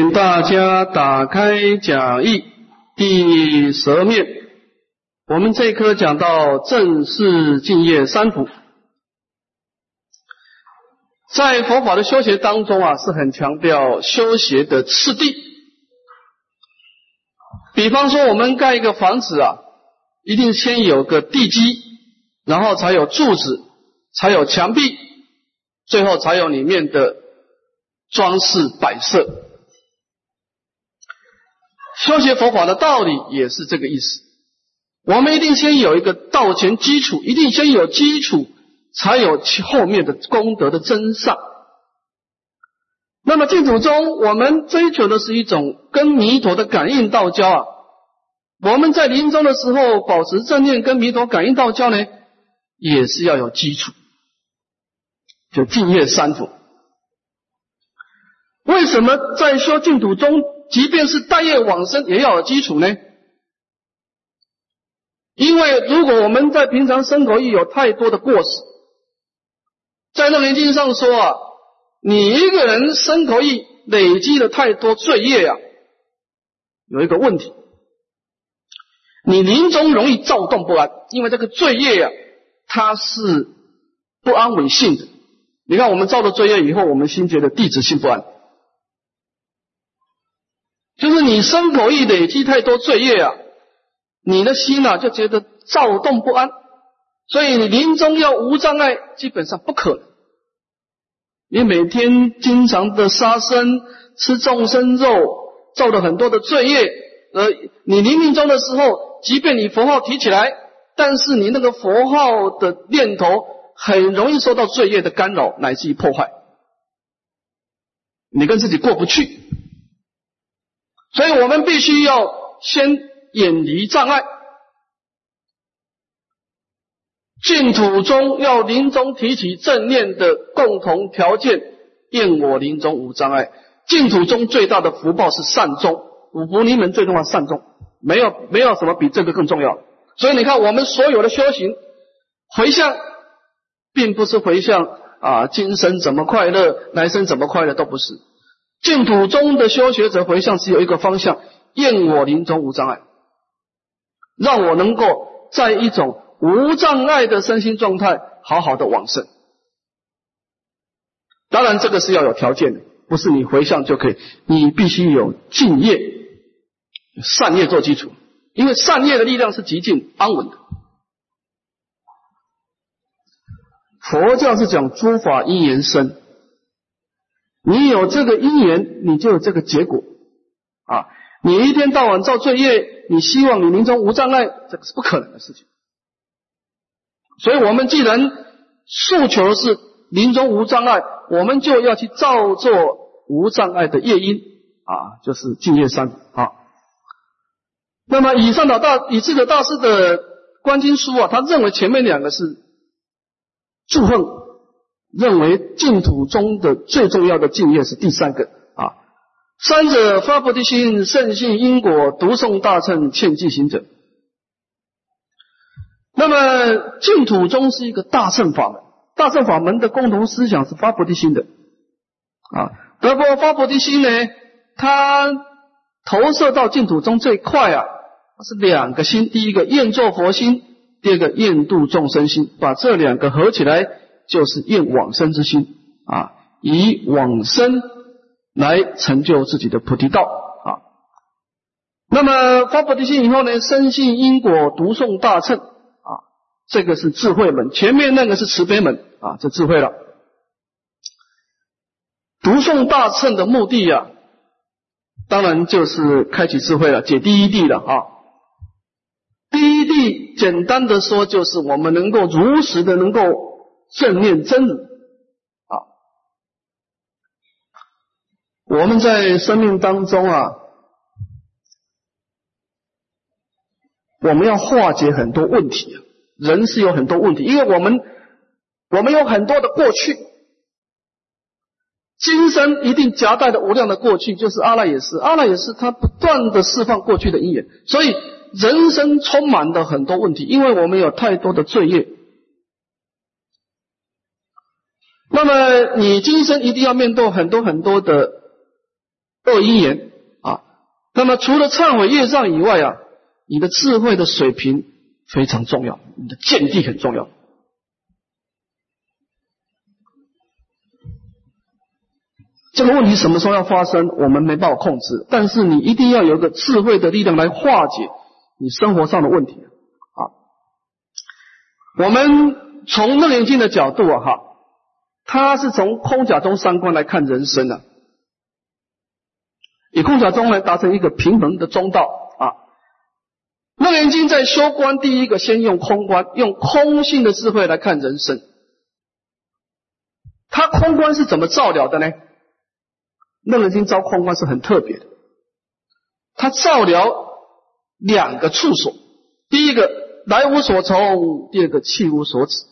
请大家打开讲义第十面。我们这一课讲到正式敬业三福，在佛法的修学当中啊，是很强调修学的次第。比方说，我们盖一个房子啊，一定先有个地基，然后才有柱子，才有墙壁，最后才有里面的装饰摆设。修学佛法的道理也是这个意思。我们一定先有一个道前基础，一定先有基础，才有后面的功德的增上。那么净土中，我们追求的是一种跟弥陀的感应道交啊。我们在临终的时候保持正念，跟弥陀感应道交呢，也是要有基础，就净业三福。为什么在修净土中？即便是大业往生，也要有基础呢。因为如果我们在平常生活意有太多的过失，在《楞严经》上说啊，你一个人生口意累积了太多罪业呀，有一个问题，你临终容易躁动不安，因为这个罪业呀，它是不安稳性的。你看我们造了罪业以后，我们心觉得地址性不安。就是你身口意累积太多罪业啊，你的心呢就觉得躁动不安，所以你临终要无障碍，基本上不可能。你每天经常的杀生、吃众生肉，造了很多的罪业，而你临命终的时候，即便你佛号提起来，但是你那个佛号的念头很容易受到罪业的干扰，乃至于破坏，你跟自己过不去。所以我们必须要先远离障碍，净土中要临终提起正念的共同条件，愿我临终无障碍。净土中最大的福报是善终，五福临门最重要善终，没有没有什么比这个更重要。所以你看，我们所有的修行回向，并不是回向啊，今生怎么快乐，来生怎么快乐，都不是。净土中的修学者回向只有一个方向：愿我临终无障碍，让我能够在一种无障碍的身心状态，好好的往生。当然，这个是要有条件的，不是你回向就可以。你必须有敬业、善业做基础，因为善业的力量是极尽安稳的。佛教是讲诸法因缘生。你有这个因缘，你就有这个结果啊！你一天到晚造罪业，你希望你临终无障碍，这个是不可能的事情。所以，我们既然诉求是临终无障碍，我们就要去造作无障碍的业因啊，就是净业三啊。那么，以上的大以智者大师的观经书啊，他认为前面两个是祝贺。认为净土中的最重要的敬业是第三个啊，三者发菩提心，圣信因果，读诵大乘，劝记行者。那么净土中是一个大乘法门，大乘法门的共同思想是发菩提心的啊。不过发菩提心呢，它投射到净土中最快啊，是两个心，第一个愿作佛心，第二个愿度众生心，把这两个合起来。就是愿往生之心啊，以往生来成就自己的菩提道啊。那么发菩提心以后呢，深信因果，读诵大乘啊，这个是智慧门。前面那个是慈悲门啊，这智慧了。读诵大乘的目的呀，当然就是开启智慧了，解第一地了啊。第一地简单的说，就是我们能够如实的能够。正念真理啊！我们在生命当中啊，我们要化解很多问题。人是有很多问题，因为我们我们有很多的过去，今生一定夹带的无量的过去，就是阿赖耶识。阿赖耶识它不断的释放过去的因缘，所以人生充满了很多问题，因为我们有太多的罪业。那么你今生一定要面对很多很多的恶因缘啊。那么除了忏悔业障以外啊，你的智慧的水平非常重要，你的见地很重要。这个问题什么时候要发生，我们没办法控制，但是你一定要有个智慧的力量来化解你生活上的问题啊。我们从楞严经的角度啊，哈，他是从空假中三观来看人生的，以空假中来达成一个平衡的中道啊。楞严经在修观，第一个先用空观，用空性的智慧来看人生。他空观是怎么照了的呢？楞严经招空观是很特别的，他照了两个处所，第一个来无所从，第二个去无所止。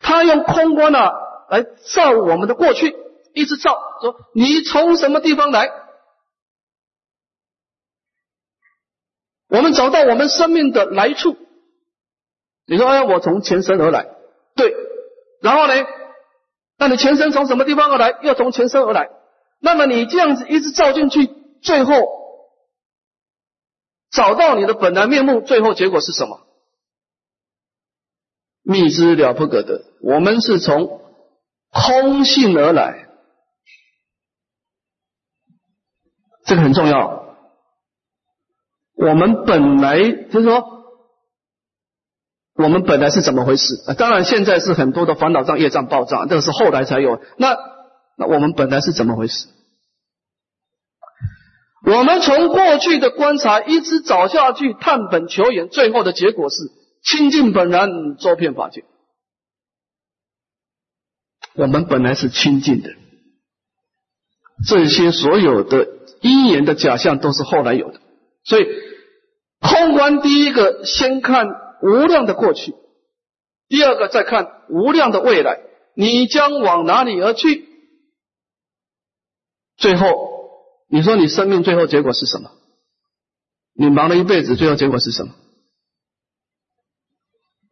他用空观呢来照我们的过去，一直照，说你从什么地方来？我们找到我们生命的来处。你说哎，我从前身而来，对，然后呢？那你前身从什么地方而来？又从前身而来。那么你这样子一直照进去，最后找到你的本来面目，最后结果是什么？密之了不可得。我们是从空性而来，这个很重要。我们本来就是说，我们本来是怎么回事？当然，现在是很多的烦恼障、业障爆炸，这个是后来才有。那那我们本来是怎么回事？我们从过去的观察一直找下去，探本求源，最后的结果是清净本然，周遍法界。我们本来是清净的，这些所有的因缘的假象都是后来有的。所以空观第一个先看无量的过去，第二个再看无量的未来，你将往哪里而去？最后，你说你生命最后结果是什么？你忙了一辈子，最后结果是什么？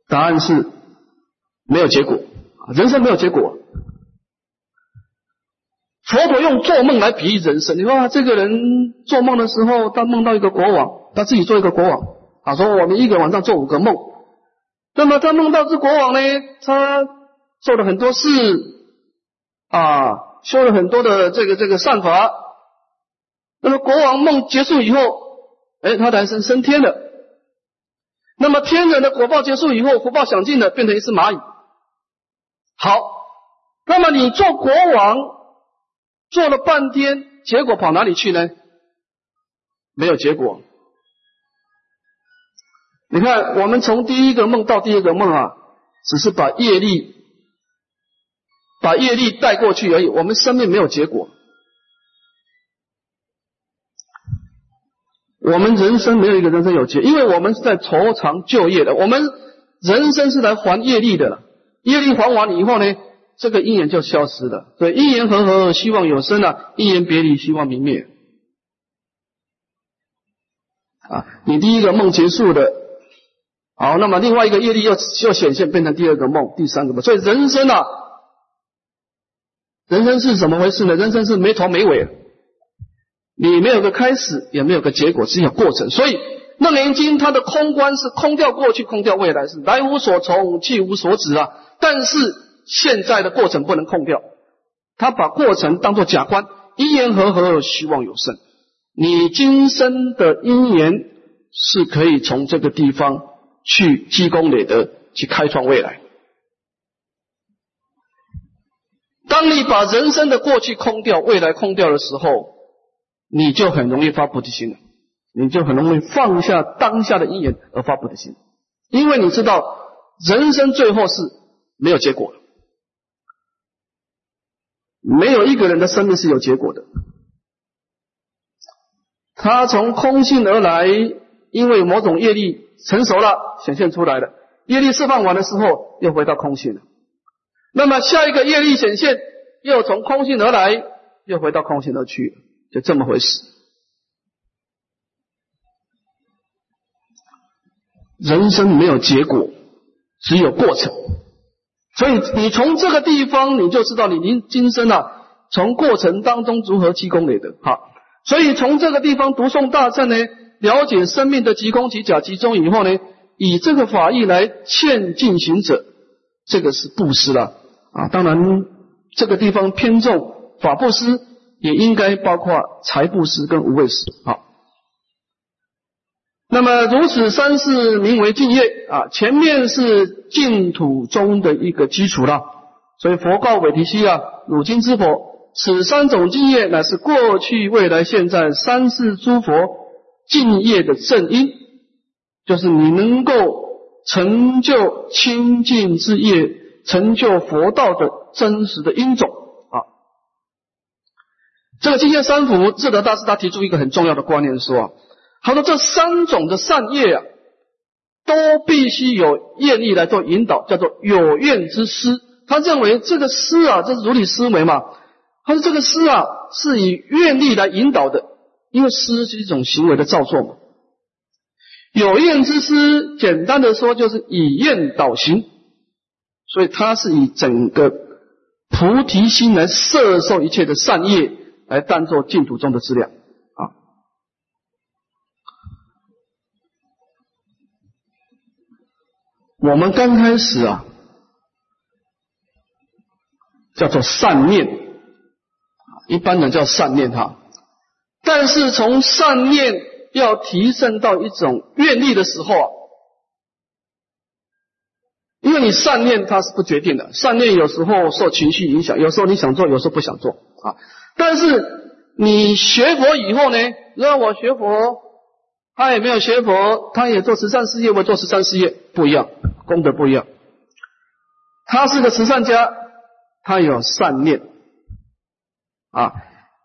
答案是没有结果，人生没有结果。佛陀用做梦来比喻人生。你说这个人做梦的时候，他梦到一个国王，他自己做一个国王。啊，说我们一个晚上做五个梦。那么他梦到这国王呢，他做了很多事啊。修了很多的这个这个善法，那么国王梦结束以后，哎，他诞生升天了。那么天人的果报结束以后，福报享尽了，变成一只蚂蚁。好，那么你做国王做了半天，结果跑哪里去呢？没有结果。你看，我们从第一个梦到第二个梦啊，只是把业力。把业力带过去而已，我们生命没有结果，我们人生没有一个人生有结，因为我们是在酬偿就业的，我们人生是来还业力的，业力还完以后呢，这个因缘就消失了。所以因缘和合，希望有生啊；因缘别离，希望明灭。啊，你第一个梦结束的，好，那么另外一个业力又又显现，变成第二个梦、第三个梦，所以人生啊。人生是怎么回事呢？人生是没头没尾，你没有个开始，也没有个结果，只有过程。所以《楞严经》它的空观是空掉过去，空掉未来，是来无所从，去无所止啊。但是现在的过程不能空掉，他把过程当作假观，因缘和合，希望有生。你今生的因缘是可以从这个地方去积功累德，去开创未来。当你把人生的过去空掉，未来空掉的时候，你就很容易发菩提心了，你就很容易放下当下的因缘而发菩提心，因为你知道人生最后是没有结果的，没有一个人的生命是有结果的，他从空性而来，因为某种业力成熟了，显现出来了，业力释放完的时候，又回到空性了。那么下一个业力显现，又从空性而来，又回到空性而去，就这么回事。人生没有结果，只有过程。所以你从这个地方，你就知道你今今生啊，从过程当中如何积功累德。好，所以从这个地方读诵大乘呢，了解生命的即空即假即中以后呢，以这个法义来劝进行者，这个是布施了啊。当然，这个地方偏重法布施，也应该包括财布施跟无畏施。好。那么如此三世名为净业啊，前面是净土中的一个基础了。所以佛告韦提希啊，汝今之佛，此三种净业乃是过去、未来、现在三世诸佛净业的正因，就是你能够成就清净之业、成就佛道的真实的因种。这个净业三福，智德大师他提出一个很重要的观念说。他说：“这三种的善业啊，都必须有愿力来做引导，叫做有愿之师。他认为这个师啊，这是如理思维嘛。他说这个师啊，是以愿力来引导的，因为师是一种行为的造作嘛。有愿之师，简单的说就是以愿导行，所以他是以整个菩提心来摄受一切的善业，来当做净土中的资料。”我们刚开始啊，叫做善念，一般人叫善念哈。但是从善念要提升到一种愿力的时候啊，因为你善念它是不决定的，善念有时候受情绪影响，有时候你想做，有时候不想做啊。但是你学佛以后呢，让我学佛，他也没有学佛，他也做慈善事业，我做慈善事业不一样。功德不一样，他是个慈善家，他有善念啊。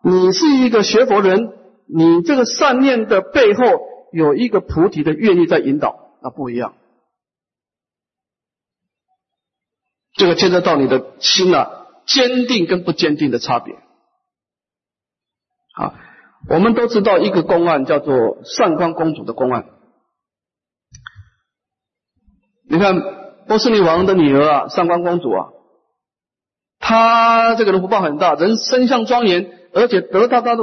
你是一个学佛人，你这个善念的背后有一个菩提的愿力在引导，那不一样。这个牵涉到你的心啊，坚定跟不坚定的差别。好，我们都知道一个公案叫做上官公主的公案。你看波斯匿王的女儿啊，上官公主啊，她这个人福报很大，人身相庄严，而且得到她的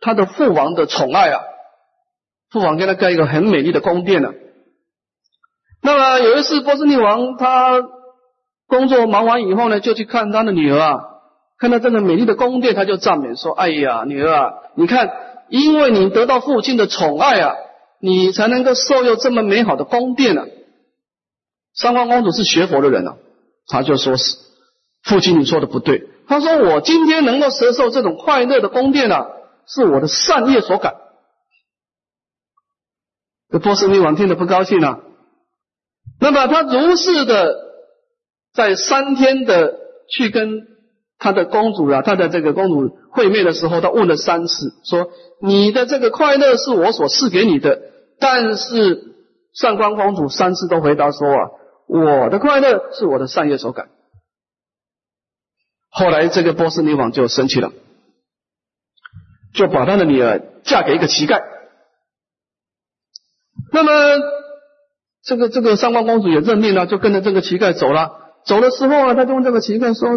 她的父王的宠爱啊，父王给她盖一个很美丽的宫殿呢。那么有一次波斯匿王他工作忙完以后呢，就去看他的女儿啊，看到这个美丽的宫殿，他就赞美说：“哎呀，女儿啊，你看，因为你得到父亲的宠爱啊，你才能够受用这么美好的宫殿呢。”三皇公主是学佛的人啊，他就说是父亲你说的不对。他说我今天能够承受这种快乐的宫殿啊，是我的善业所感。这波斯匿王听得不高兴啊。那么他如是的在三天的去跟他的公主啊，他的这个公主会面的时候，他问了三次，说你的这个快乐是我所赐给你的，但是上官公主三次都回答说啊。我的快乐是我的善业所感。后来这个波斯女王就生气了，就把她的女儿嫁给一个乞丐。那么这个这个上官公主也认命了，就跟着这个乞丐走了。走的时候啊，他就问这个乞丐说：“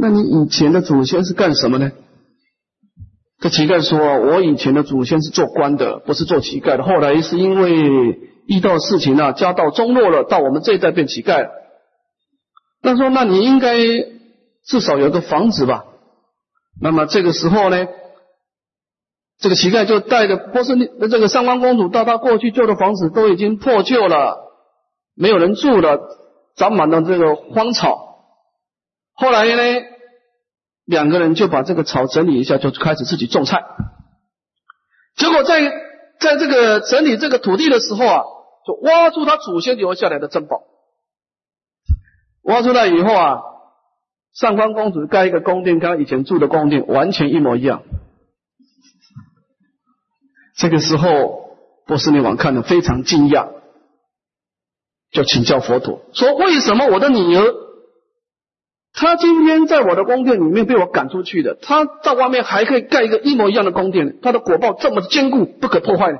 那你以前的祖先是干什么呢？”这乞丐说：“我以前的祖先是做官的，不是做乞丐的。后来是因为……”遇到事情啊，家道中落了，到我们这一代变乞丐了。那说，那你应该至少有个房子吧？那么这个时候呢，这个乞丐就带着波斯那这个上官公主到他过去旧的房子，都已经破旧了，没有人住了，长满了这个荒草。后来呢，两个人就把这个草整理一下，就开始自己种菜。结果在。在这个整理这个土地的时候啊，就挖出他祖先留下来的珍宝。挖出来以后啊，上官公主盖一个宫殿，跟他以前住的宫殿完全一模一样。这个时候，波斯匿王看得非常惊讶，就请教佛陀说：“为什么我的女儿？”他今天在我的宫殿里面被我赶出去的，他在外面还可以盖一个一模一样的宫殿，他的果报这么坚固，不可破坏。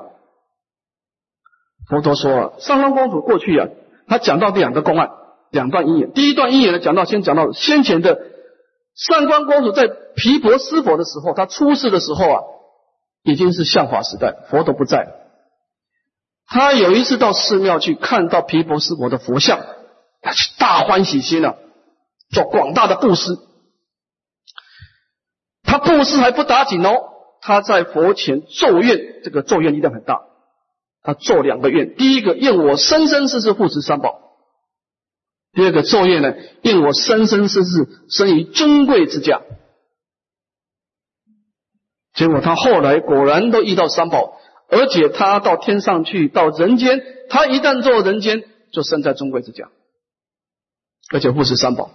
佛陀说，上官公主过去啊，他讲到两个公案，两段因缘。第一段因缘呢，讲到先讲到先前的上官公主在毗婆施佛的时候，她出世的时候啊，已经是相法时代，佛都不在。他有一次到寺庙去，看到毗婆施佛的佛像，他大欢喜心了，做广大的布施。他布施还不打紧哦，他在佛前咒愿，这个咒愿力量很大。他做两个愿，第一个愿我生生世世护持三宝；第二个咒愿呢，愿我生生世世生于尊贵之家。结果他后来果然都遇到三宝。而且他到天上去，到人间，他一旦做人间，就生在尊贵之家，而且护持三宝。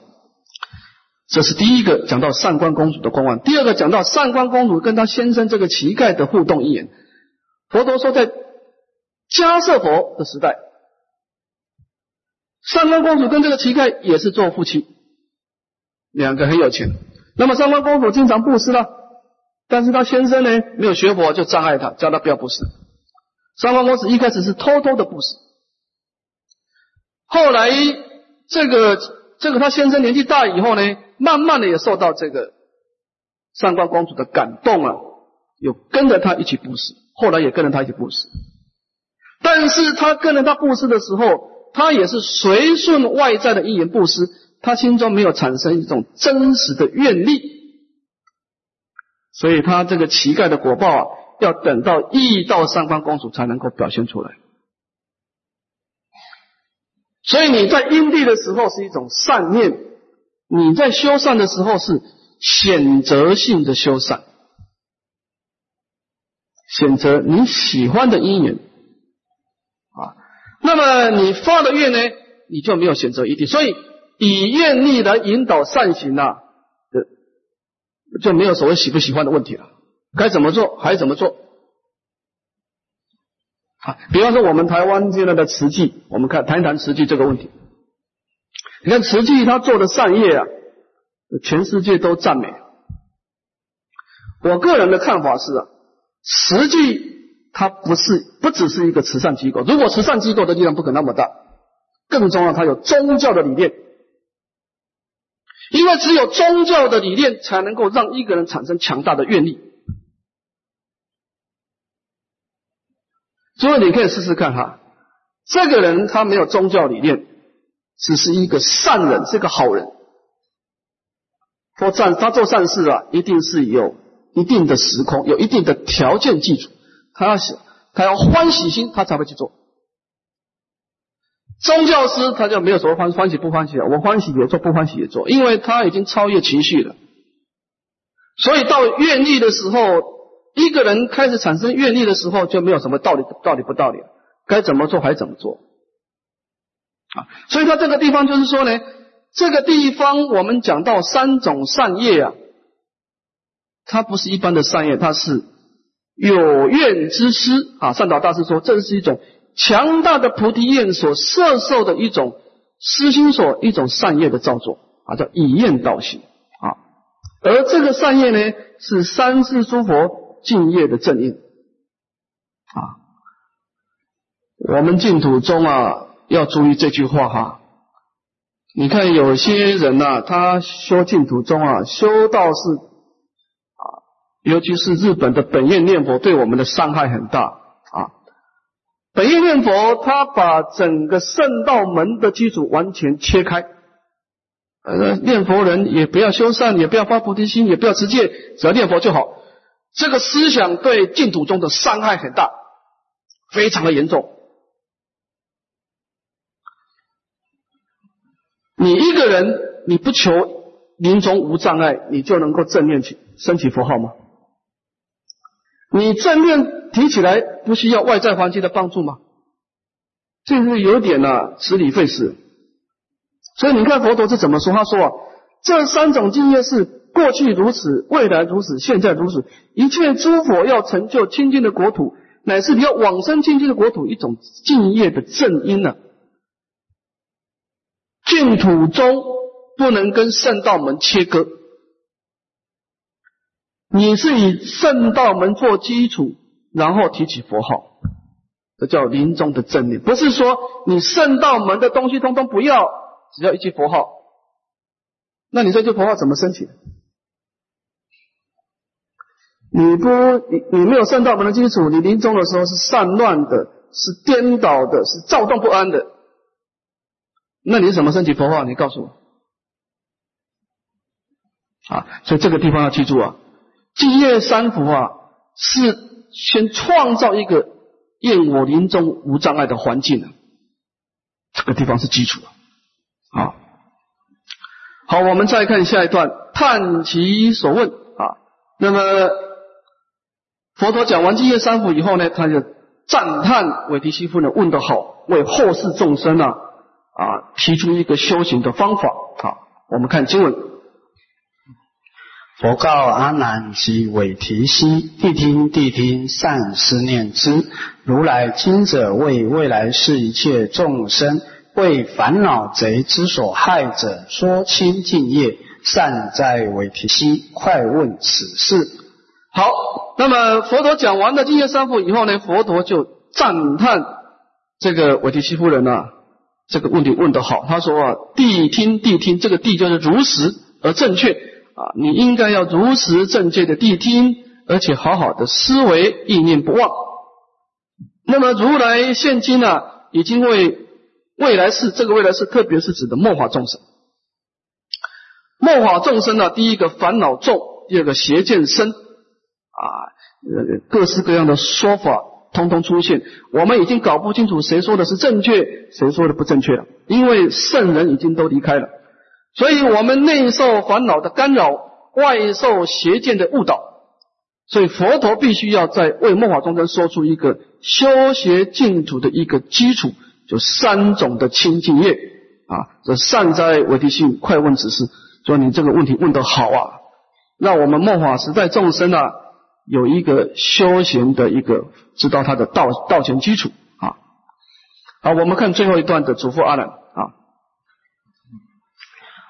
这是第一个讲到上官公主的光环。第二个讲到上官公主跟她先生这个乞丐的互动一言。佛陀说，在迦舍佛的时代，上官公主跟这个乞丐也是做夫妻，两个很有钱。那么上官公主经常布施了。但是她先生呢，没有学佛，就障碍他，叫他不要布施。上官公子一开始是偷偷的布施，后来这个这个他先生年纪大以后呢，慢慢的也受到这个上官公主的感动啊，有跟着他一起布施，后来也跟着他一起布施。但是他跟着他布施的时候，他也是随顺外在的一言布施，他心中没有产生一种真实的愿力。所以他这个乞丐的果报啊，要等到遇到上官公主才能够表现出来。所以你在因地的时候是一种善念，你在修善的时候是选择性的修善，选择你喜欢的因缘啊。那么你发的愿呢，你就没有选择一地，所以以愿力来引导善行啊。就没有所谓喜不喜欢的问题了，该怎么做还怎么做啊？比方说我们台湾现在的慈济，我们看谈一谈慈济这个问题。你看慈济他做的善业啊，全世界都赞美。我个人的看法是啊，慈济它不是不只是一个慈善机构，如果慈善机构的力量不可那么大，更重要它有宗教的理念。因为只有宗教的理念，才能够让一个人产生强大的愿力。所以你可以试试看哈，这个人他没有宗教理念，只是一个善人，是个好人。做善，他做善事啊，一定是有一定的时空，有一定的条件基础。他要想，他要欢喜心，他才会去做。宗教师他就没有什么欢欢喜不欢喜了，我欢喜也做，不欢喜也做，因为他已经超越情绪了。所以到愿力的时候，一个人开始产生愿力的时候，就没有什么道理道理不道理，该怎么做还怎么做啊。所以他这个地方就是说呢，这个地方我们讲到三种善业啊，它不是一般的善业，它是有愿之师啊。善导大师说，这是一种。强大的菩提愿所摄受的一种私心所一种善业的造作啊，叫以愿导行啊。而这个善业呢，是三世诸佛敬业的正因啊。我们净土中啊，要注意这句话哈。你看有些人呐，他修净土中啊，修道是啊，尤其是日本的本愿念佛，对我们的伤害很大啊。本愿念佛，他把整个圣道门的基础完全切开。呃，念佛人也不要修善，也不要发菩提心，也不要持戒，只要念佛就好。这个思想对净土中的伤害很大，非常的严重。你一个人，你不求临终无障碍，你就能够正念起升起佛号吗？你正面提起来，不需要外在环境的帮助吗？这是有点呢，此理费事。所以你看佛陀是怎么说？他说啊，这三种境界是过去如此，未来如此，现在如此。一切诸佛要成就清净的国土，乃是你要往生清净的国土一种敬业的正因呢。净土中不能跟圣道门切割。你是以圣道门做基础，然后提起佛号，这叫临终的真理。不是说你圣道门的东西通通不要，只要一句佛号。那你说这佛号怎么升起？你不你你没有善道门的基础，你临终的时候是散乱的，是颠倒的，是躁动不安的。那你是什么升起佛法？你告诉我。啊，所以这个地方要记住啊，净业三福啊，是先创造一个愿我临终无障碍的环境啊，这个地方是基础啊。好，好，我们再看下一段，探其所问啊。那么佛陀讲完这些三福以后呢，他就赞叹韦提西夫人问得好，为后世众生啊啊提出一个修行的方法。好，我们看经文。佛告阿难及韦提希：谛听，谛听，善思念之。如来今者为未来世一切众生，为烦恼贼之所害者，说清净业。善哉，韦提希，快问此事。好，那么佛陀讲完了净业三福以后呢，佛陀就赞叹这个韦提希夫人啊，这个问题问得好。他说啊，谛听，谛听，这个谛就是如实而正确。啊，你应该要如实正确的谛听，而且好好的思维，意念不忘。那么如来现今呢，已经为未来世，这个未来世，特别是指的末法众生。末法众生呢，第一个烦恼重，第二个邪见深，啊，呃，各式各样的说法通通出现，我们已经搞不清楚谁说的是正确，谁说的不正确了，因为圣人已经都离开了。所以我们内受烦恼的干扰，外受邪见的误导，所以佛陀必须要在为末法众生说出一个修学净土的一个基础，就三种的清净业啊。这善哉为提性快问此事，说你这个问题问得好啊，让我们末法时代众生啊有一个修行的一个知道他的道道前基础啊。好，我们看最后一段的嘱咐阿难。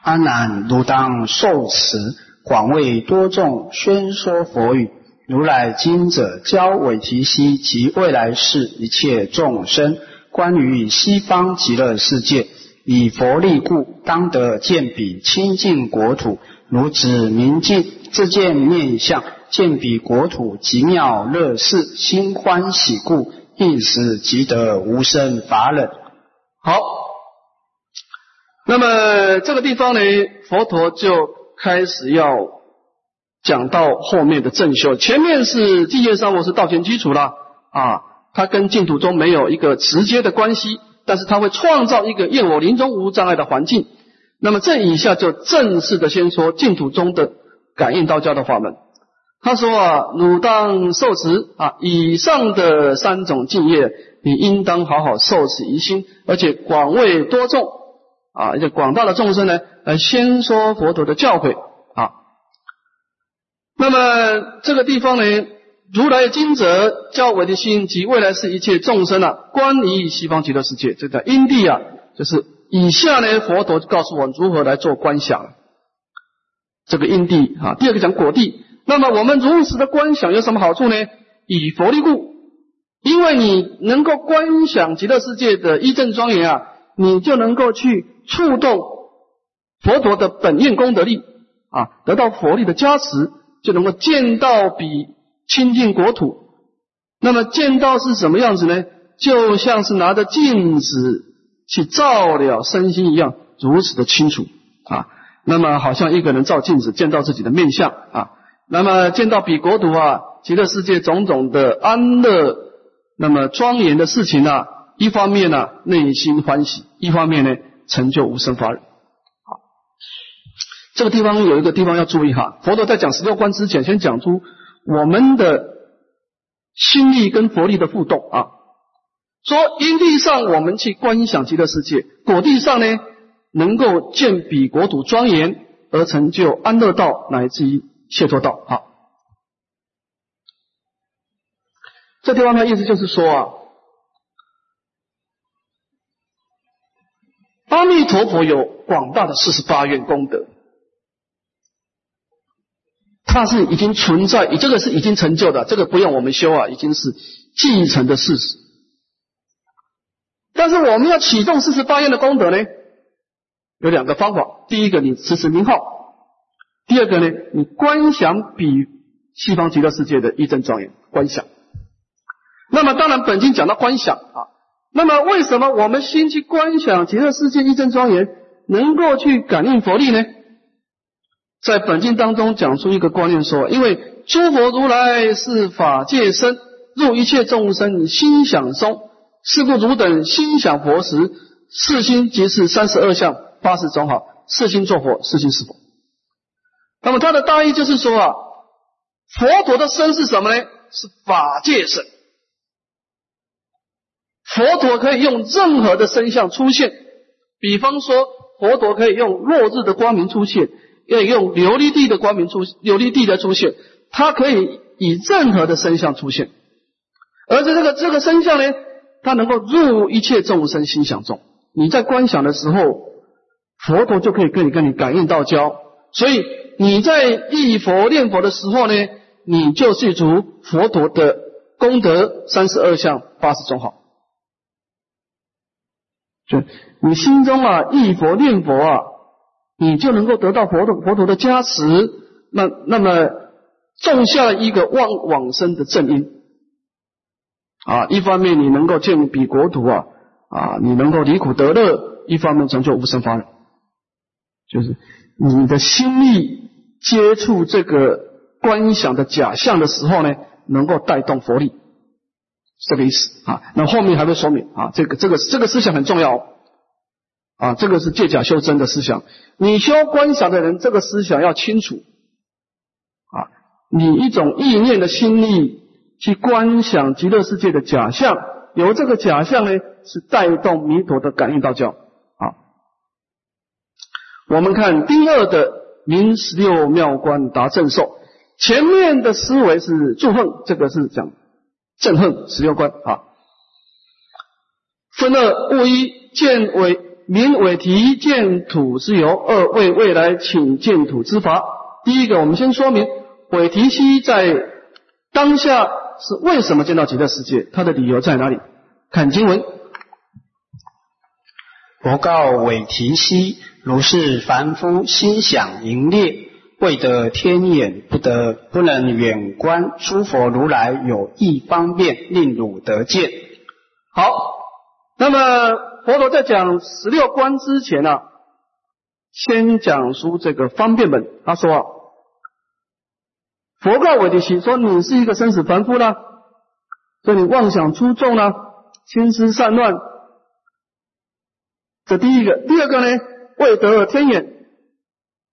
阿难，如当受持，广为多众宣说佛语。如来今者教韦提希及未来世一切众生，关于西方极乐世界，以佛力故，当得见彼清净国土，如指明镜，自见面相，见彼国土极妙乐事，心欢喜故，应时即得无生法忍。好。那么这个地方呢，佛陀就开始要讲到后面的正修。前面是地业上我是道前基础了啊，它跟净土中没有一个直接的关系，但是它会创造一个愿我临终无障碍的环境。那么这以下就正式的先说净土中的感应道教的法门。他说啊，汝当受持啊，以上的三种敬业，你应当好好受持一心，而且广为多众。啊，而且广大的众生呢，来先说佛陀的教诲啊。那么这个地方呢，如来经者教我的心及未来是一切众生啊，观于西方极乐世界，这个因地啊，就是以下呢，佛陀就告诉我如何来做观想。这个因地啊，第二个讲果地。那么我们如实的观想有什么好处呢？以佛力故，因为你能够观想极乐世界的一正庄严啊，你就能够去。触动佛陀的本愿功德力啊，得到佛力的加持，就能够见到比清净国土。那么见到是什么样子呢？就像是拿着镜子去照了身心一样，如此的清楚啊。那么好像一个人照镜子见到自己的面相啊。那么见到彼国土啊，极乐世界种种的安乐，那么庄严的事情呢，一方面呢内心欢喜，一方面呢。成就无生法忍。好，这个地方有一个地方要注意哈。佛陀在讲十六观之前，先讲出我们的心力跟佛力的互动啊。说因地上我们去观想极乐世界，果地上呢能够见彼国土庄严而成就安乐道乃至于解脱道。好，这地方的意思就是说啊。阿弥陀佛有广大的四十八愿功德，他是已经存在，你这个是已经成就的，这个不用我们修啊，已经是继承的事实。但是我们要启动四十八愿的功德呢，有两个方法：第一个，你持持名号；第二个呢，你观想比西方极乐世界的一真庄严观想。那么当然本经讲到观想啊，那么为什么我们先去观想极乐世界一真庄严，能够去感应佛力呢？在本经当中讲出一个观念说，因为诸佛如来是法界身，入一切众生心想中，是故汝等心想佛时，四心即是三十二相八十种好，四心作佛，四心是佛。那么它的大意就是说啊，佛陀的身是什么呢？是法界身。佛陀可以用任何的身相出现，比方说，佛陀可以用落日的光明出现。可以用琉璃地的光明出琉璃地的出现，它可以以任何的身相出现，而且这个这个身相呢，它能够入一切众生心想中。你在观想的时候，佛陀就可以跟你跟你感应道交。所以你在忆佛念佛的时候呢，你就记住佛陀的功德三十二相八十种好。就你心中啊忆佛念佛啊。你就能够得到佛陀佛陀的加持，那那么种下一个望往生的正因啊。一方面你能够见彼国土啊啊，你能够离苦得乐；一方面成就无生法忍，就是你的心力接触这个观想的假象的时候呢，能够带动佛力，这个意思啊。那后面还会说明啊，这个这个这个思想很重要。啊，这个是借假修真的思想。你修观想的人，这个思想要清楚。啊，你一种意念的心力去观想极乐世界的假象，由这个假象呢，是带动弥陀的感应道教。我们看第二的明十六妙观达正受，前面的思维是祝贺，这个是讲正恨十六观啊。分二物一见为。名为提见土之由，二为未来请见土之法。第一个，我们先说明韦提希在当下是为什么见到极乐世界，他的理由在哪里？看经文。佛告韦提希：如是凡夫心想淫猎，未得天眼，不得不能远观诸佛如来有意方便，令汝得见。好，那么。佛陀在讲十六观之前呢，先讲述这个方便门。他说：“啊，佛告韦提希说，你是一个生死凡夫呢，说你妄想出众呢，心思散乱。这第一个，第二个呢，未得天眼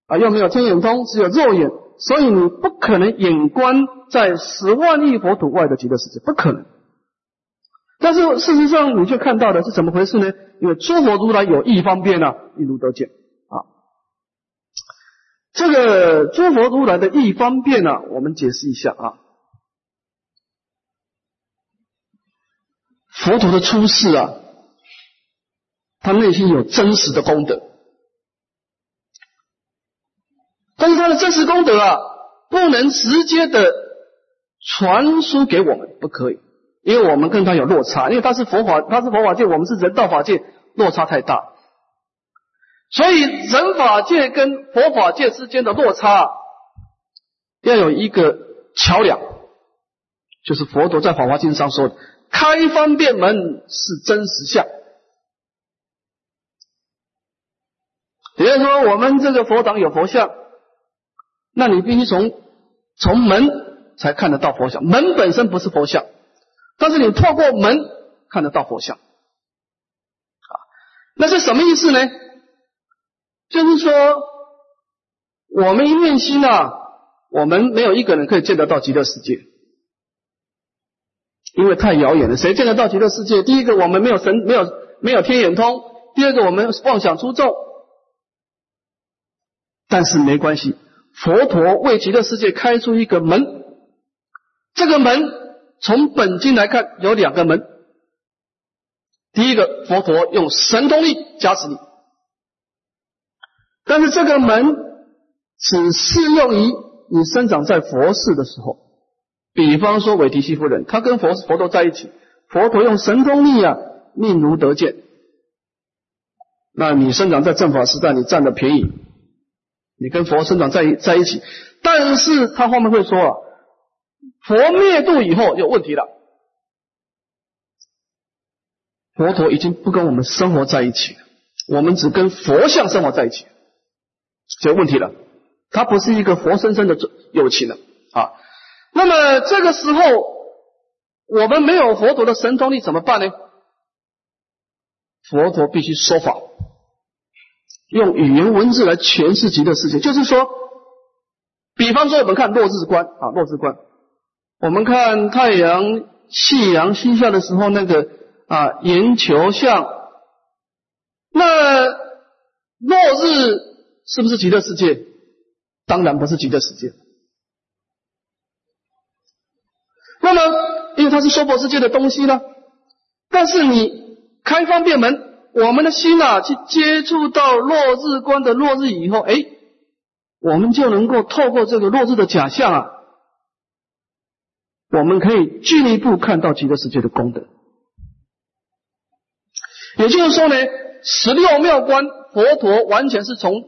啊，又没有天眼通，只有肉眼，所以你不可能眼观在十万亿佛土外的极乐世界，不可能。”但是事实上，你却看到的是怎么回事呢？因为诸佛如来有意方便啊，一如得见啊。这个诸佛如来的意方便呢，我们解释一下啊。佛陀的出世啊，他内心有真实的功德，但是他的真实功德啊，不能直接的传输给我们，不可以。因为我们跟他有落差，因为他是佛法，他是佛法界，我们是人道法界，落差太大，所以人法界跟佛法界之间的落差，要有一个桥梁，就是佛陀在《法华经》上说的“开方便门是真实相”，也就是说，我们这个佛堂有佛像，那你必须从从门才看得到佛像，门本身不是佛像。但是你透过门看得到佛像，啊，那是什么意思呢？就是说，我们一念心啊，我们没有一个人可以见得到极乐世界，因为太遥远了。谁见得到极乐世界？第一个，我们没有神，没有没有天眼通；第二个，我们妄想出众。但是没关系，佛陀为极乐世界开出一个门，这个门。从本经来看，有两个门。第一个，佛陀用神通力加持你，但是这个门只适用于你生长在佛寺的时候。比方说，韦提希夫人，她跟佛佛陀在一起，佛陀用神通力啊，命如得见。那你生长在正法时代，你占了便宜，你跟佛生长在一在一起。但是他后面会说啊。佛灭度以后有问题了，佛陀已经不跟我们生活在一起，我们只跟佛像生活在一起，有问题了。他不是一个活生生的友情了啊。那么这个时候，我们没有佛陀的神通力怎么办呢？佛陀必须说法，用语言文字来诠释极乐世界。就是说，比方说我们看落日观啊，落日观，我们看太阳夕阳西下的时候那个啊圆球像，那落日是不是极乐世界？当然不是极乐世界。那么，因为它是娑婆世界的东西呢，但是你开方便门，我们的心啊，去接触到落日观的落日以后，哎，我们就能够透过这个落日的假象啊，我们可以进一步看到极乐世界的功德。也就是说呢，十六妙观佛陀完全是从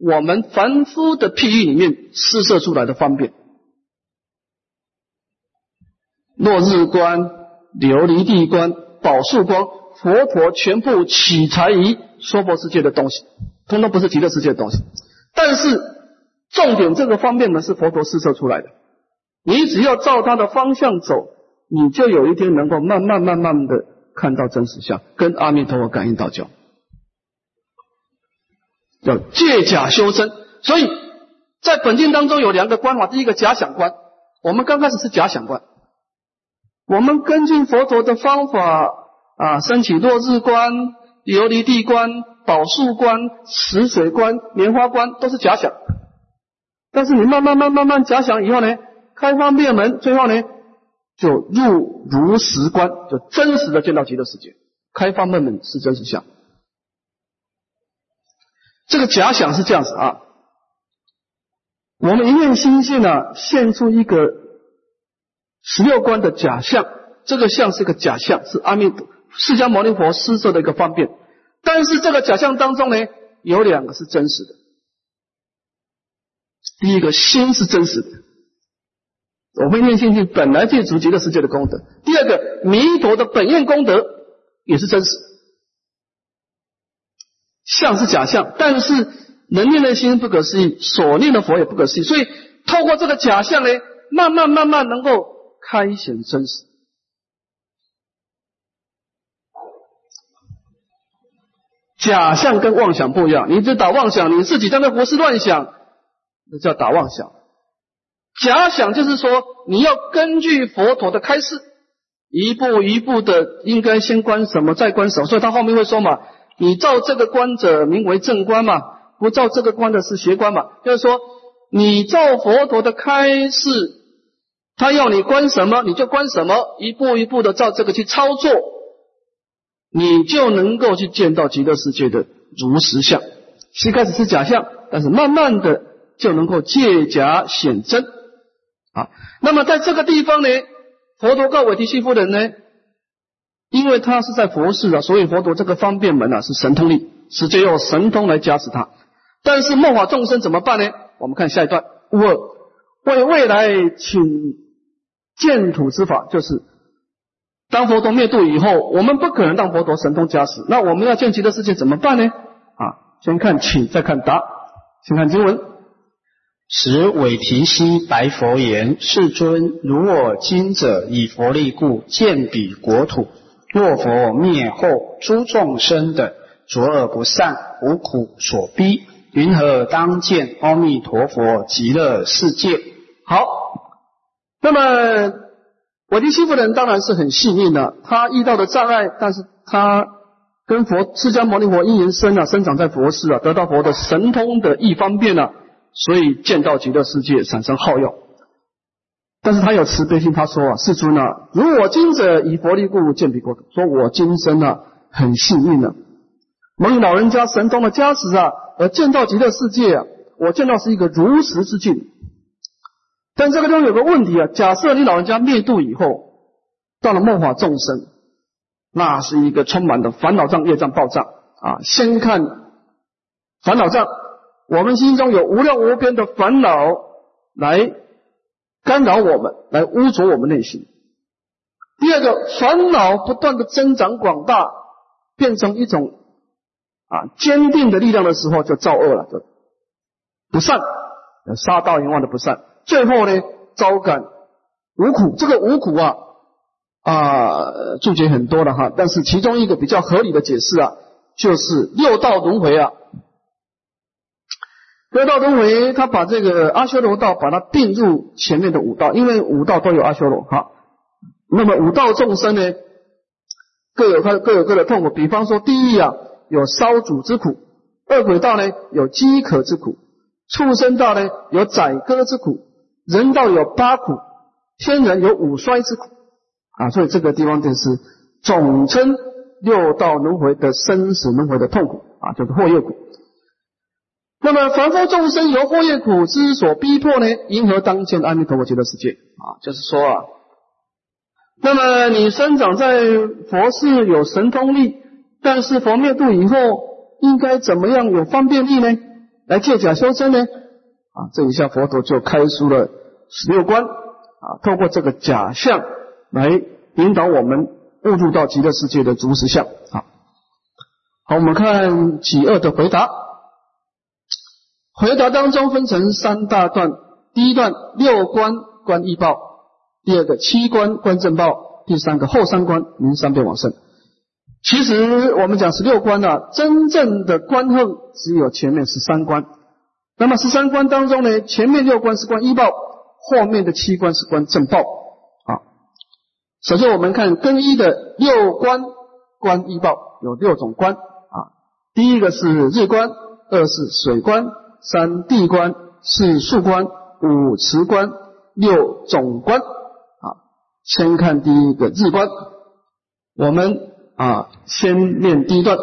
我们凡夫的譬喻里面施设出来的方便。落日观、琉璃地观、宝树光，佛陀全部取材于娑婆世界的东西，通通不是极乐世界的东西。但是重点，这个方面呢是佛陀施设出来的。你只要照他的方向走，你就有一天能够慢慢慢慢的看到真实相，跟阿弥陀佛感应道交。叫借假修真。所以在本经当中有两个观法，第一个假想观，我们刚开始是假想观。我们根据佛陀的方法啊，升起落日观、琉璃地观、宝树观、池水观、莲花观，都是假想。但是你慢慢慢慢慢假想以后呢，开方便门，最后呢，就入如实观，就真实的见到极乐世界。开方便门是真实相。这个假想是这样子啊，我们一念心性呢，现出一个。十六观的假象，这个像是个假象，是阿弥陀释迦牟尼佛施设的一个方便。但是这个假象当中呢，有两个是真实的。第一个心是真实的，我们念心性本来就足极乐世界的功德。第二个弥陀的本愿功德也是真实。相是假象，但是能念的心不可思议，所念的佛也不可思议。所以透过这个假象呢，慢慢慢慢能够。开显真实，假象跟妄想不一样。你这打妄想，你自己在那胡思乱想，那叫打妄想。假想就是说，你要根据佛陀的开示，一步一步的，应该先观什么，再观什么。所以他后面会说嘛，你照这个观者名为正观嘛，不照这个观的是邪观嘛。就是说，你照佛陀的开示。他要你观什么，你就观什么，一步一步的照这个去操作，你就能够去见到极乐世界的如实相。一开始是假象，但是慢慢的就能够借假显真啊。那么在这个地方呢，佛陀告韦提希夫人呢，因为他是在佛世啊，所以佛陀这个方便门啊是神通力，直接用神通来加持他。但是末法众生怎么办呢？我们看下一段，我为未来请。建土之法就是，当佛陀灭度以后，我们不可能让佛陀神通加持，那我们要见极乐世界怎么办呢？啊，先看请，再看答，先看经文。时韦提希白佛言：“世尊，如我今者以佛力故，见彼国土。若佛灭后，诸众生等浊而不善，无苦所逼，云何当见阿弥陀佛极乐世界？”好。那么，韦提希夫人当然是很幸运的，他遇到的障碍，但是他跟佛释迦牟尼佛因缘深啊，生长在佛世啊，得到佛的神通的一方便啊，所以见到极乐世界，产生好用。但是他有慈悲心，他说啊，世尊啊，如我今者以佛力故见彼国土，说我今生啊很幸运啊，蒙老人家神通的加持啊，而见到极乐世界啊，我见到是一个如实之境。但这个地方有个问题啊，假设你老人家灭度以后，到了末法众生，那是一个充满的烦恼障、业障、报障啊。先看烦恼障，我们心中有无量无边的烦恼来干扰我们，来污浊我们内心。第二个，烦恼不断的增长广大，变成一种啊坚定的力量的时候，就造恶了，就不善，杀盗淫妄的不善。最后呢，招感无苦。这个无苦啊啊注解很多的哈，但是其中一个比较合理的解释啊，就是六道轮回啊。六道轮回，他把这个阿修罗道把它并入前面的五道，因为五道都有阿修罗哈。那么五道众生呢，各有各各有各的痛苦。比方说，地狱啊有烧煮之苦，恶鬼道呢有饥渴之苦，畜生道呢有宰割之苦，人道有八苦，天人有五衰之苦啊。所以这个地方就是总称六道轮回的生死轮回的痛苦啊，就是祸业苦。那么凡夫众生由祸业苦之所逼迫呢，因何当见阿弥陀佛极乐世界啊？就是说啊，那么你生长在佛寺有神通力，但是佛灭度以后，应该怎么样有方便力呢？来借假修真呢？啊，这一下佛陀就开出了十六关啊，透过这个假象来引导我们误入到极乐世界的足实相啊。好，我们看己二的回答。回答当中分成三大段，第一段六关关一报，第二个七关关正报，第三个后三关名三遍往生。其实我们讲十六关呢，真正的关后只有前面十三关。那么十三关当中呢，前面六关是关一报，后面的七关是关正报啊。首先我们看更一的六关关一报有六种关啊，第一个是日关，二是水关。三地关，四树关，五池关，六总关。啊，先看第一个日关。我们啊，先念第一段。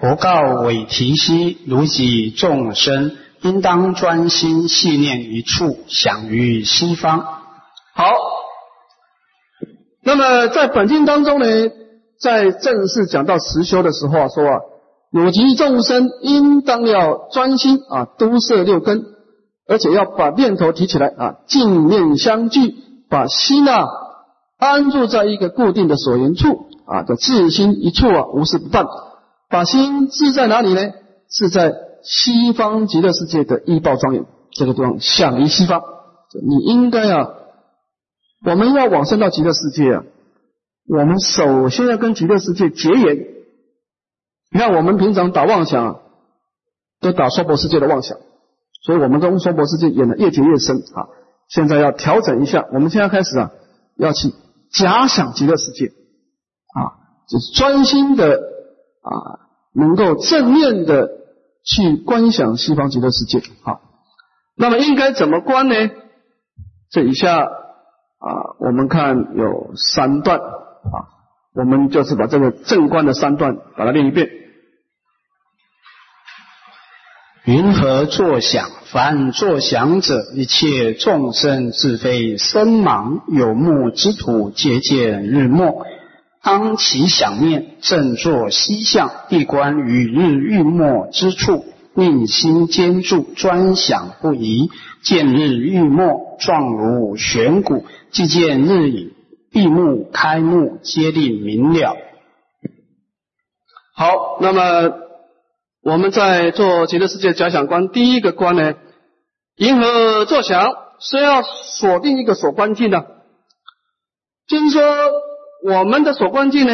佛告韦提希：如己众生，应当专心系念一处，想于西方。好。那么在本经当中呢，在正式讲到实修的时候啊，说啊。有极众生，应当要专心啊，都摄六根，而且要把念头提起来啊，净念相聚，把心呐安住在一个固定的所缘处啊，叫自心一处啊，无事不办。把心置在哪里呢？是在西方极乐世界的医报庄严这个地方，想于西方。你应该啊，我们要往生到极乐世界啊，我们首先要跟极乐世界结缘。你看，我们平常打妄想，都打娑婆世界的妄想，所以我们跟娑婆世界演的越结越深啊。现在要调整一下，我们现在开始啊，要去假想极乐世界啊，就是专心的啊，能够正面的去观想西方极乐世界好。那么应该怎么观呢？这一下啊，我们看有三段啊，我们就是把这个正观的三段把它练一遍。云何作想？凡作想者，一切众生自非身盲有目之土，皆见日没。当其想念，正坐西向，闭关与日欲没之处，令心坚住，专想不移。见日欲没，状如悬鼓；即见日影，闭目开目，皆令明了。好，那么。我们在做极乐世界假想观，第一个观呢，银河作想是要锁定一个锁关境呢，就是说我们的锁关境呢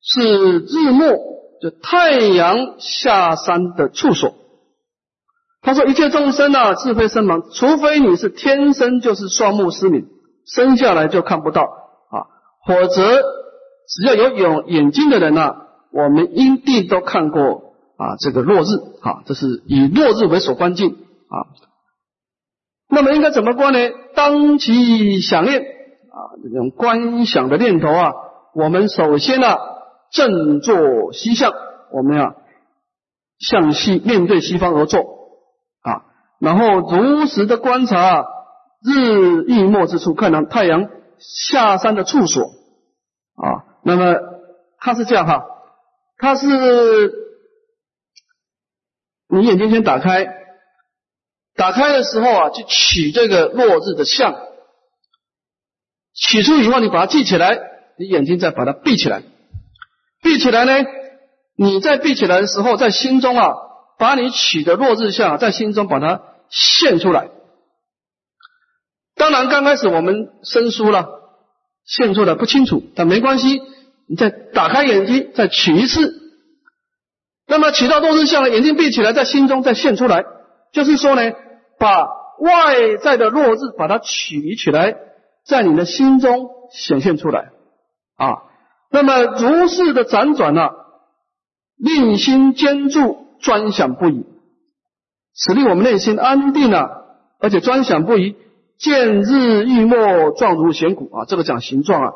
是日暮，就太阳下山的处所。他说一切众生啊，自非生盲，除非你是天生就是双目失明，生下来就看不到啊，否则只要有有眼睛的人呢，我们一定都看过。啊，这个落日，啊，这是以落日为所观境啊。那么应该怎么观呢？当其想念啊，这种观想的念头啊，我们首先呢，正坐西向，我们要向西面对西方而坐啊，然后如实的观察日欲没之处，看到太阳下山的处所啊。那么它是这样哈，它是。你眼睛先打开，打开的时候啊，就取这个落日的相，取出以后，你把它记起来，你眼睛再把它闭起来，闭起来呢，你在闭起来的时候，在心中啊，把你取的落日相在心中把它现出来。当然，刚开始我们生疏了，现出来不清楚，但没关系，你再打开眼睛，再取一次。那么取到落日相了，眼睛闭起来，在心中再现出来，就是说呢。把外在的弱智把它取起来，在你的心中显现出来啊。那么如是的辗转呢，令心坚住，专想不已，使令我们内心安定了，而且专想不已。见日欲没，状如弦鼓啊。这个讲形状啊，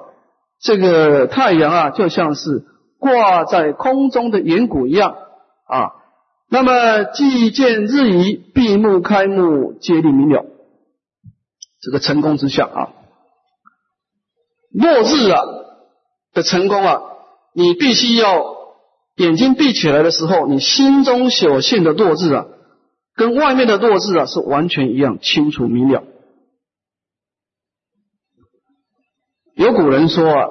这个太阳啊，就像是挂在空中的圆鼓一样啊。那么，既见日移，闭目开目，皆立明了。这个成功之相啊，落日啊的成功啊，你必须要眼睛闭起来的时候，你心中所现的落日啊，跟外面的落日啊是完全一样，清楚明了。有古人说啊，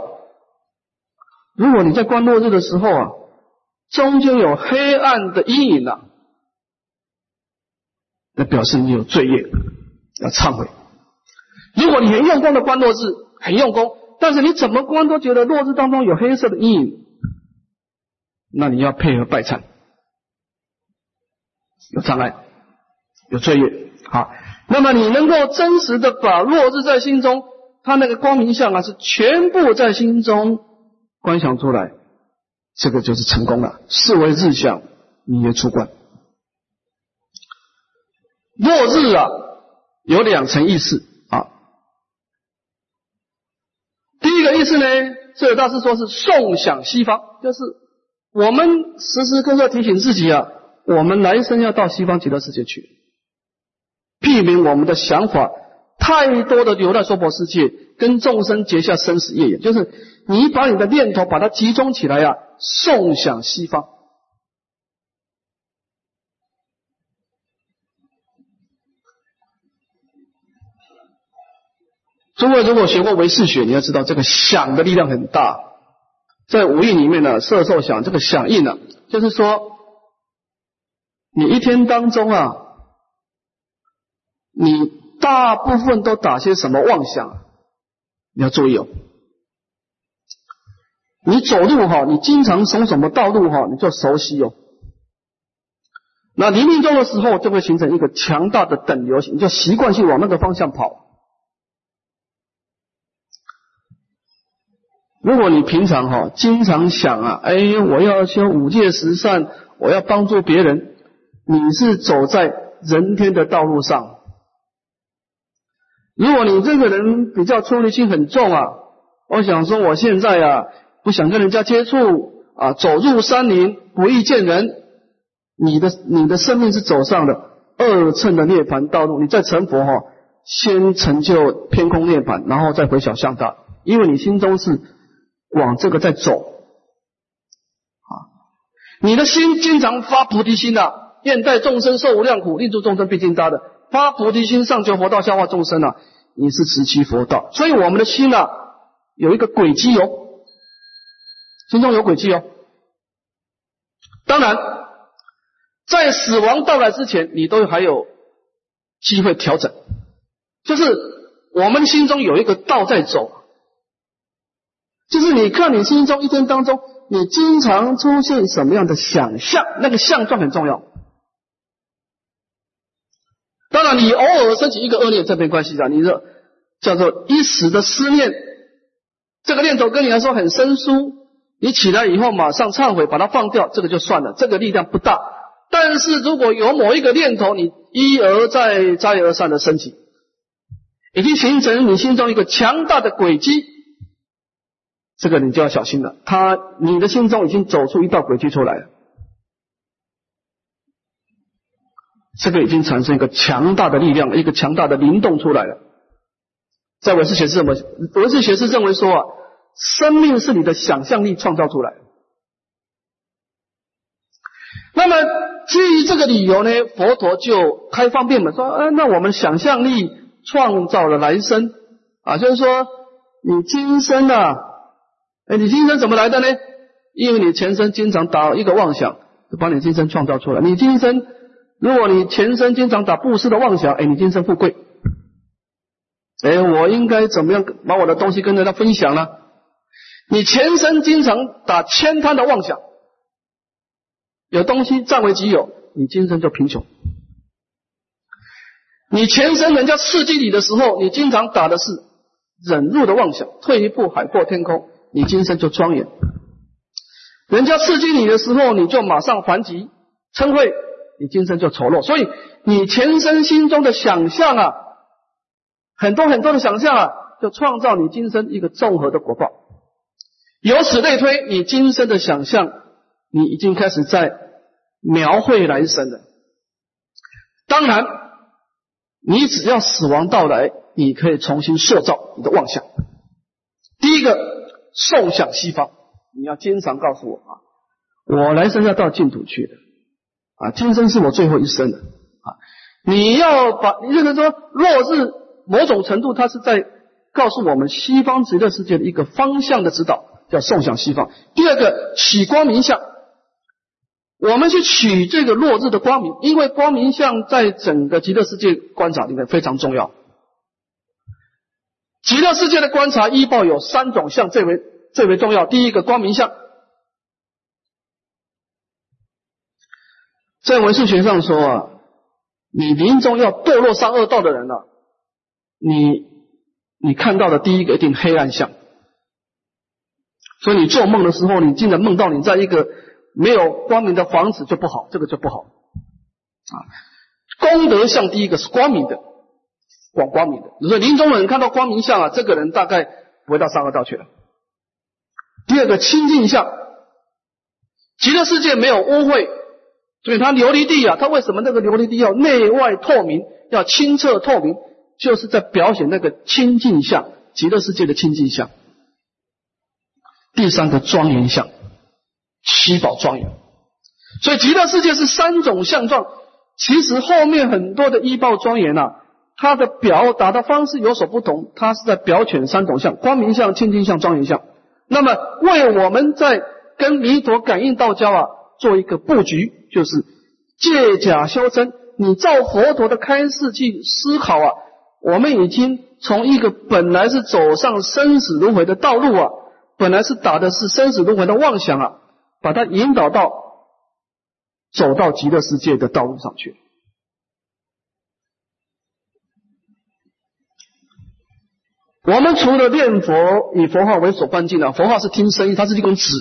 如果你在观落日的时候啊。中间有黑暗的阴影了，那表示你有罪业，要忏悔。如果你很用功的观落日，很用功，但是你怎么观都觉得落日当中有黑色的阴影，那你要配合拜忏，有障碍，有罪业。好，那么你能够真实的把落日在心中，它那个光明相啊，是全部在心中观想出来。这个就是成功了，视为日相，你也出关。落日啊，有两层意思啊。第一个，大师说是送享西方，就是我们时时刻刻提醒自己啊，我们来生要到西方极乐世界去，避免我们的想法太多的留在娑婆世界，跟众生结下生死业缘，就是你把你的念头把它集中起来啊。送向西方。诸位如果学过唯识学，你要知道这个想的力量很大。在无意里面呢，色受想这个响应呢，就是说，你一天当中啊，你大部分都打些什么妄想？你要注意哦。你走路哈，你经常从什么道路哈，你就熟悉哦。那黎明中的时候，就会形成一个强大的等流型，就习惯性往那个方向跑。如果你平常哈，经常想啊，哎，我要修五戒十善，我要帮助别人，你是走在人天的道路上。如果你这个人比较出离心很重啊，我想说，我现在啊。不想跟人家接触啊，走入山林不易见人。你的你的生命是走上了二乘的涅槃道路。你在成佛哈，先成就偏空涅槃，然后再回小向大，因为你心中是往这个在走啊。你的心经常发菩提心呐，愿待众生受无量苦，令诸众生毕竟大的。发菩提心上求佛道，消化众生啊，你是持其佛道。所以我们的心啊，有一个轨迹哦。心中有轨迹哦，当然，在死亡到来之前，你都还有机会调整。就是我们心中有一个道在走，就是你看你心中一天当中，你经常出现什么样的想象，那个相状很重要。当然，你偶尔升起一个恶念，这没关系的，你这叫做一时的思念，这个念头跟你来说很生疏。你起来以后马上忏悔，把它放掉，这个就算了，这个力量不大。但是如果有某一个念头，你一而再、再而三的升起，已经形成你心中一个强大的轨迹，这个你就要小心了。他，你的心中已经走出一道轨迹出来了，这个已经产生一个强大的力量，一个强大的灵动出来了。在唯识学是么？唯识学是认为说啊。生命是你的想象力创造出来。那么基于这个理由呢，佛陀就开方便门说：，呃，那我们想象力创造了来生啊，就是说你今生啊，哎，你今生怎么来的呢？因为你前生经常打一个妄想，把你今生创造出来。你今生，如果你前生经常打布施的妄想，哎，你今生富贵。哎，我应该怎么样把我的东西跟人家分享呢？你前生经常打悭贪的妄想，有东西占为己有，你今生就贫穷。你前生人家刺激你的时候，你经常打的是忍辱的妄想，退一步海阔天空，你今生就庄严。人家刺激你的时候，你就马上还击嗔恚，你今生就丑陋。所以你前生心中的想象啊。很多很多的想象啊，就创造你今生一个综合的果报。由此类推，你今生的想象，你已经开始在描绘来生了。当然，你只要死亡到来，你可以重新塑造你的妄想。第一个，受想西方，你要经常告诉我啊，我来生要到净土去的啊，今生是我最后一生的啊。你要把，你认为说，若是。某种程度，它是在告诉我们西方极乐世界的一个方向的指导，叫送向西方。第二个，取光明相，我们去取这个落日的光明，因为光明相在整个极乐世界观察里面非常重要。极乐世界的观察依报有三种相最为最为重要。第一个光明相，在文数学上说啊，你临终要堕落上恶道的人呢。你你看到的第一个一定黑暗相，所以你做梦的时候，你竟然梦到你在一个没有光明的房子就不好，这个就不好啊。功德相第一个是光明的，广光明的。你说临终人看到光明相啊，这个人大概不会到三恶道去了。第二个清净相，极乐世界没有污秽，所以它琉璃地啊，它为什么那个琉璃地要内外透明，要清澈透明？就是在表显那个清净相，极乐世界的清净相。第三个庄严相，七宝庄严。所以极乐世界是三种相状。其实后面很多的依报庄严啊，它的表达的方式有所不同。它是在表浅三种相：光明相、清净相、庄严相。那么为我们在跟弥陀感应道交啊，做一个布局，就是借假修真。你照佛陀的开示去思考啊。我们已经从一个本来是走上生死轮回的道路啊，本来是打的是生死轮回的妄想啊，把它引导到走到极乐世界的道路上去。我们除了念佛以佛号为所关境啊，佛号是听声音，它是一根指，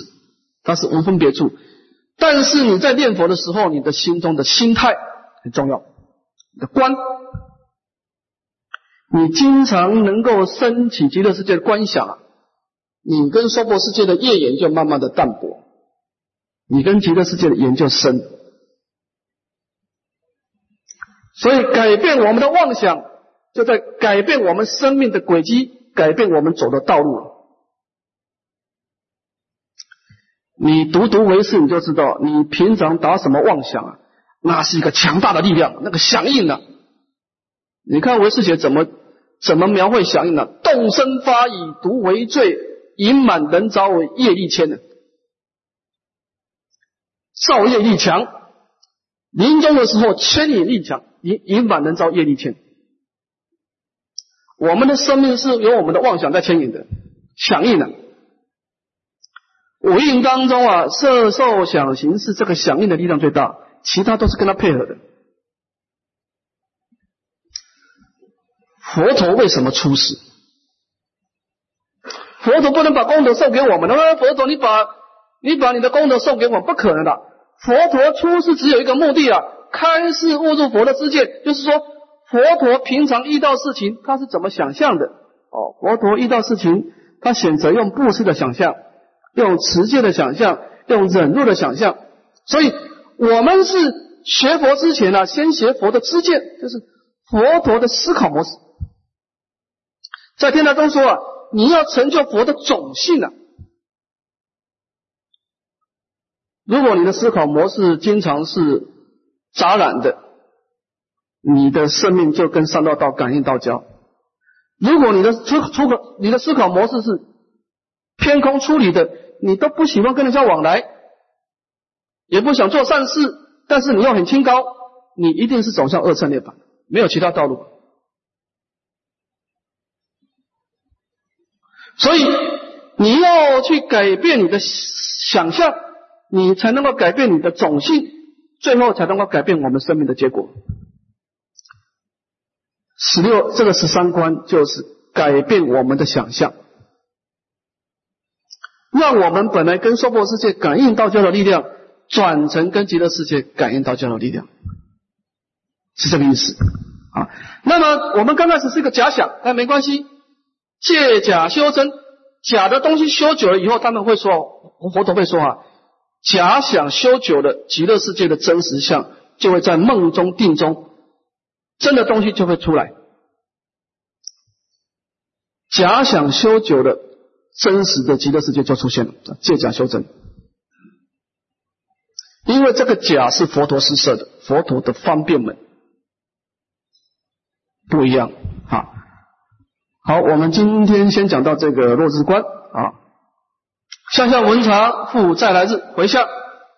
它是无分别处。但是你在念佛的时候，你的心中的心态很重要，你的观。你经常能够升起极乐世界的观想，你跟娑婆世界的业缘就慢慢的淡薄，你跟极乐世界的缘就深。所以改变我们的妄想，就在改变我们生命的轨迹，改变我们走的道路了。你读读为师，你就知道，你平常打什么妄想啊？那是一个强大的力量，那个响应的。你看唯识学怎么怎么描绘响应呢？动身发以毒为罪，隐满人遭为业力牵的，造业力强，临终的时候牵引力强，隐隐满人遭业力牵。我们的生命是由我们的妄想在牵引的，响应的。五蕴当中啊，色受想行识这个响应的力量最大，其他都是跟他配合的。佛陀为什么出世？佛陀不能把功德送给我们的。佛陀，你把你把你的功德送给我，不可能的。佛陀出世只有一个目的啊，开示悟入佛的知见。就是说，佛陀平常遇到事情，他是怎么想象的？哦，佛陀遇到事情，他选择用布施的想象，用持戒的想象，用忍辱的想象。所以，我们是学佛之前呢，先学佛的知见，就是佛陀的思考模式。在天台中说啊，你要成就佛的种性啊。如果你的思考模式经常是杂染的，你的生命就跟三道道感应道交。如果你的出出口，你的思考模式是偏空出离的，你都不喜欢跟人家往来，也不想做善事，但是你又很清高，你一定是走向二乘涅槃，没有其他道路。所以你要去改变你的想象，你才能够改变你的种性，最后才能够改变我们生命的结果。十六这个十三观就是改变我们的想象，让我们本来跟娑婆世界感应道交的力量，转成跟极乐世界感应道交的力量，是这个意思啊。那么我们刚开始是一个假想，但没关系。借假修真，假的东西修久了以后，他们会说，佛陀会说啊，假想修久了，极乐世界的真实相就会在梦中定中，真的东西就会出来。假想修久的，真实的极乐世界就出现了。借假修真，因为这个假是佛陀施设的，佛陀的方便门不一样啊。好，我们今天先讲到这个落日观啊，向下文长复再来日回向。